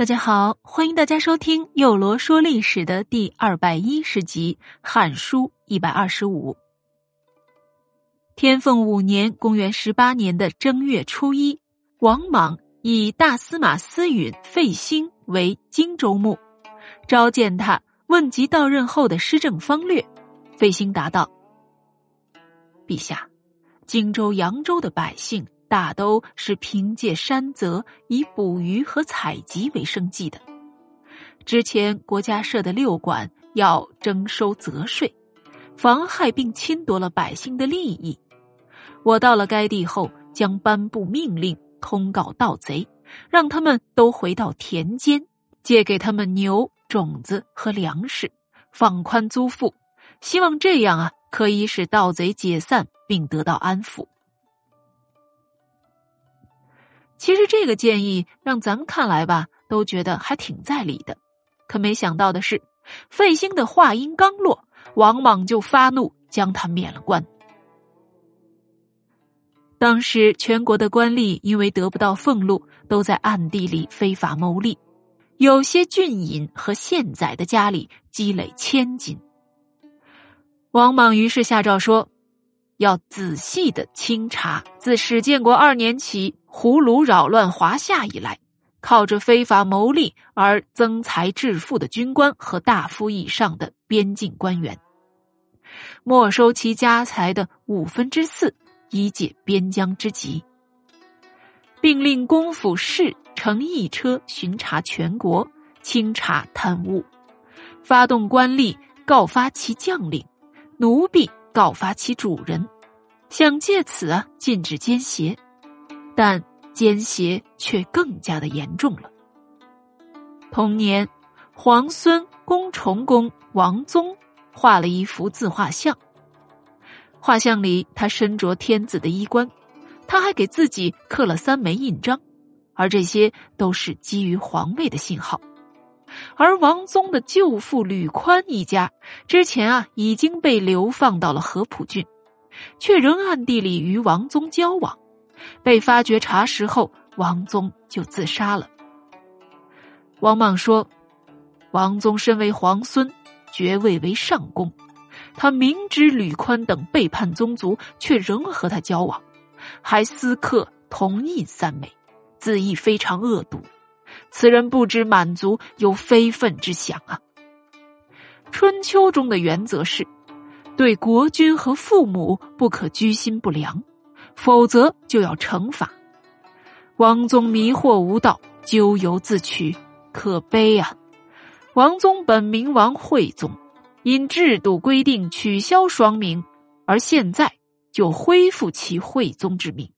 大家好，欢迎大家收听《幼罗说历史》的第二百一十集《汉书》一百二十五。天凤五年（公元十八年的正月初一），王莽以大司马司允费兴为荆州牧，召见他，问及到任后的施政方略。费兴答道：“陛下，荆州、扬州的百姓。”大都是凭借山泽以捕鱼和采集为生计的。之前国家设的六馆要征收泽税，妨害并侵夺了百姓的利益。我到了该地后，将颁布命令，通告盗贼，让他们都回到田间，借给他们牛、种子和粮食，放宽租赋，希望这样啊，可以使盗贼解散并得到安抚。其实这个建议让咱们看来吧，都觉得还挺在理的。可没想到的是，费兴的话音刚落，王莽就发怒，将他免了官。当时全国的官吏因为得不到俸禄，都在暗地里非法牟利，有些郡尹和县宰的家里积累千金。王莽于是下诏说。要仔细的清查，自史建国二年起，胡虏扰乱华夏以来，靠着非法牟利而增财致富的军官和大夫以上的边境官员，没收其家财的五分之四，以解边疆之急，并令公府士乘一车巡查全国，清查贪污，发动官吏告发其将领，奴婢。告发其主人，想借此啊禁止奸邪，但奸邪却更加的严重了。同年，皇孙公崇公王宗画了一幅自画像，画像里他身着天子的衣冠，他还给自己刻了三枚印章，而这些都是基于皇位的信号。而王宗的舅父吕宽一家之前啊已经被流放到了合浦郡，却仍暗地里与王宗交往。被发觉查实后，王宗就自杀了。王莽说：“王宗身为皇孙，爵位为上公，他明知吕宽等背叛宗族，却仍和他交往，还私刻铜印三枚，字意非常恶毒。”此人不知满足，有非分之想啊！春秋中的原则是，对国君和父母不可居心不良，否则就要惩罚。王宗迷惑无道，咎由自取，可悲啊！王宗本名王惠宗，因制度规定取消双名，而现在就恢复其惠宗之名，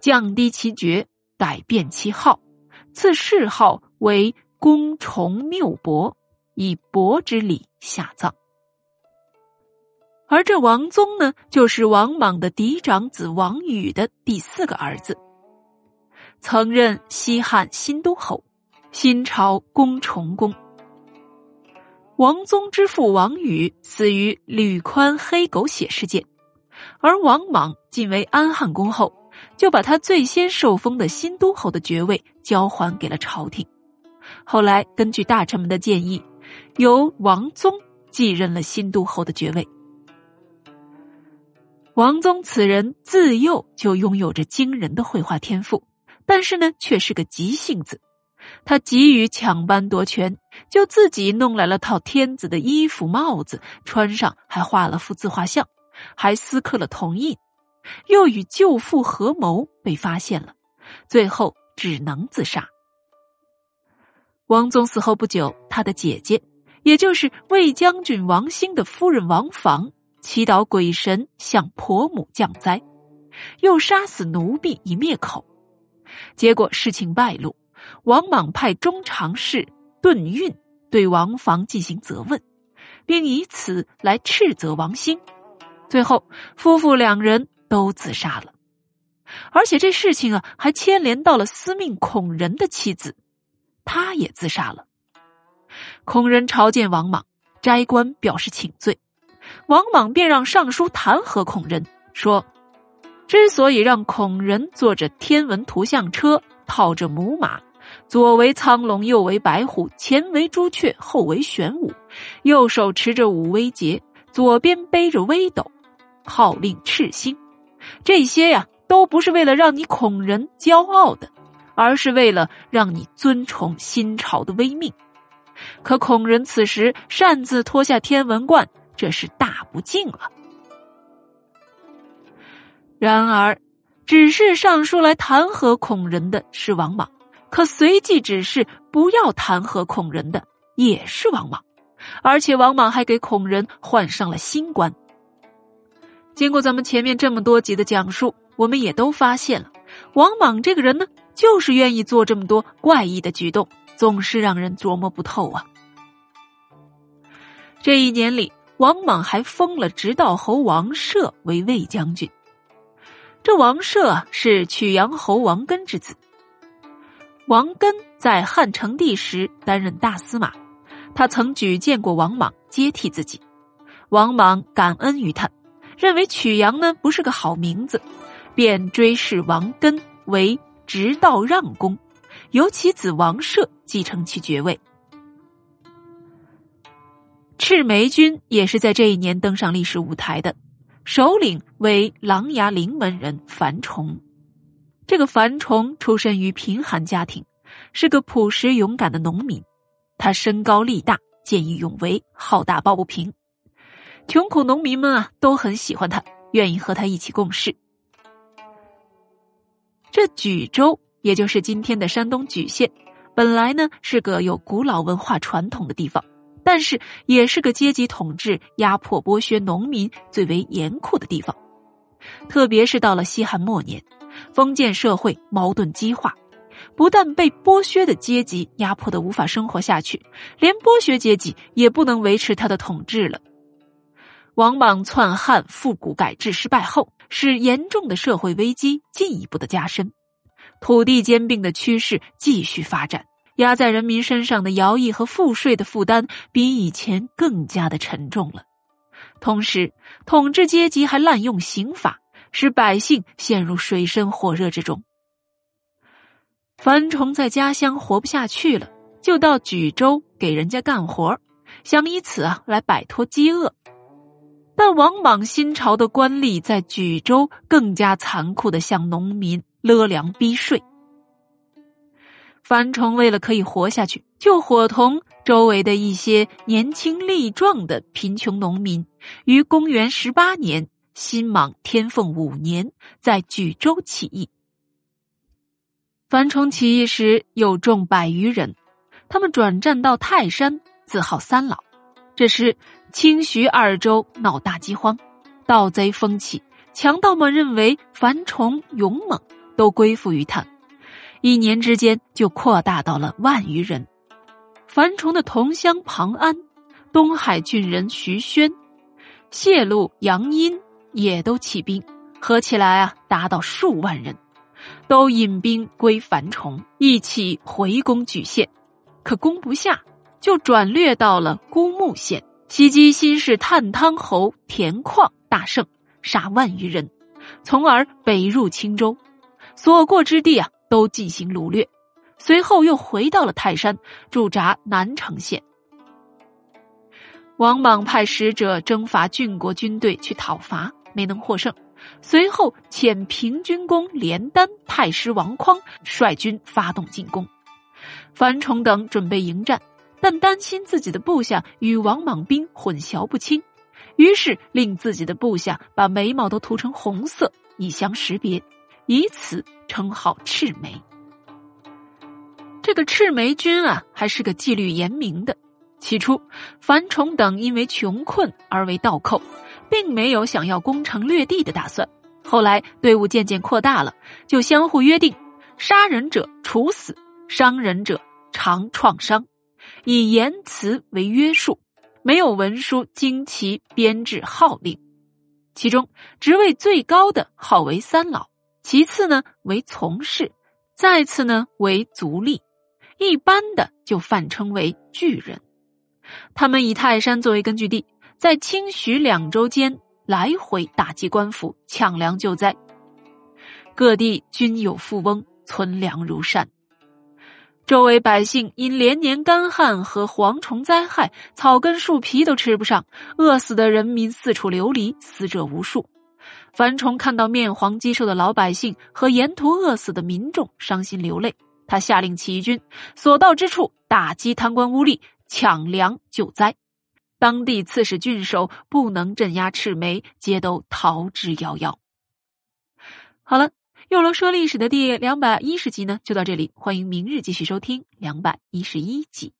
降低其爵，改变其号。赐谥号为公崇缪伯，以伯之礼下葬。而这王宗呢，就是王莽的嫡长子王宇的第四个儿子，曾任西汉新都侯，新朝公崇公。王宗之父王宇死于吕宽黑狗血事件，而王莽晋为安汉公后。就把他最先受封的新都侯的爵位交还给了朝廷。后来根据大臣们的建议，由王宗继任了新都侯的爵位。王宗此人自幼就拥有着惊人的绘画天赋，但是呢，却是个急性子。他急于抢班夺权，就自己弄来了套天子的衣服、帽子，穿上，还画了幅自画像，还私刻了铜印。又与舅父合谋，被发现了，最后只能自杀。王宗死后不久，他的姐姐，也就是魏将军王兴的夫人王房，祈祷鬼神向婆母降灾，又杀死奴婢以灭口。结果事情败露，王莽派中常侍顿运对王房进行责问，并以此来斥责王兴。最后，夫妇两人。都自杀了，而且这事情啊，还牵连到了司命孔仁的妻子，他也自杀了。孔仁朝见王莽，斋官表示请罪，王莽便让尚书弹劾孔仁，说：之所以让孔仁坐着天文图像车，套着母马，左为苍龙，右为白虎，前为朱雀，后为玄武，右手持着五威节，左边背着微斗，号令赤星。这些呀，都不是为了让你孔人骄傲的，而是为了让你尊崇新朝的威命。可孔人此时擅自脱下天文冠，这是大不敬了。然而，指示上书来弹劾孔人的是王莽，可随即指示不要弹劾孔人的也是王莽，而且王莽还给孔人换上了新官。经过咱们前面这么多集的讲述，我们也都发现了，王莽这个人呢，就是愿意做这么多怪异的举动。总是让人琢磨不透啊！这一年里，王莽还封了直道侯王舍为魏将军。这王舍是曲阳侯王根之子。王根在汉成帝时担任大司马，他曾举荐过王莽接替自己。王莽感恩于他，认为曲阳呢不是个好名字，便追谥王根为直道让公。由其子王舍继承其爵位。赤眉军也是在这一年登上历史舞台的，首领为琅琊临门人樊崇。这个樊崇出身于贫寒家庭，是个朴实勇敢的农民。他身高力大，见义勇为，好打抱不平。穷苦农民们啊，都很喜欢他，愿意和他一起共事。这莒州。也就是今天的山东莒县，本来呢是个有古老文化传统的地方，但是也是个阶级统治、压迫、剥削农民最为严酷的地方。特别是到了西汉末年，封建社会矛盾激化，不但被剥削的阶级压迫的无法生活下去，连剥削阶级也不能维持他的统治了。王莽篡汉复古改制失败后，使严重的社会危机进一步的加深。土地兼并的趋势继续发展，压在人民身上的徭役和赋税的负担比以前更加的沉重了。同时，统治阶级还滥用刑法，使百姓陷入水深火热之中。樊崇在家乡活不下去了，就到莒州给人家干活，想以此来摆脱饥饿。但王莽新朝的官吏在莒州更加残酷的向农民。勒粮逼税，樊崇为了可以活下去，就伙同周围的一些年轻力壮的贫穷农民，于公元十八年辛卯天凤五年，在莒州起义。樊崇起义时有众百余人，他们转战到泰山，自号三老。这时清徐二州闹大饥荒，盗贼风起，强盗们认为樊崇勇猛。都归附于他，一年之间就扩大到了万余人。樊崇的同乡庞安、东海郡人徐宣、谢路杨殷也都起兵，合起来啊，达到数万人，都引兵归樊崇，一起回攻莒县，可攻不下，就转略到了孤木县，袭击新市探汤侯田况，大胜，杀万余人，从而北入青州。所过之地啊，都进行掳掠，随后又回到了泰山，驻扎南城县。王莽派使者征伐郡国军队去讨伐，没能获胜。随后遣平军公连丹、太师王匡率军发动进攻，樊崇等准备迎战，但担心自己的部下与王莽兵混淆不清，于是令自己的部下把眉毛都涂成红色，以相识别。以此称号赤眉。这个赤眉军啊，还是个纪律严明的。起初，樊崇等因为穷困而为倒寇，并没有想要攻城略地的打算。后来队伍渐渐扩大了，就相互约定：杀人者处死，伤人者尝创伤，以言辞为约束，没有文书经其编制号令。其中职位最高的号为三老。其次呢为从事，再次呢为族吏，一般的就泛称为巨人。他们以泰山作为根据地，在清徐两州间来回打击官府，抢粮救灾。各地均有富翁存粮如山。周围百姓因连年干旱和蝗虫灾害，草根树皮都吃不上，饿死的人民四处流离，死者无数。樊崇看到面黄肌瘦的老百姓和沿途饿死的民众，伤心流泪。他下令起义军所到之处打击贪官污吏，抢粮救灾。当地刺史、郡守不能镇压赤眉，皆都逃之夭夭。好了，又楼说历史的第两百一十集呢，就到这里。欢迎明日继续收听两百一十一集。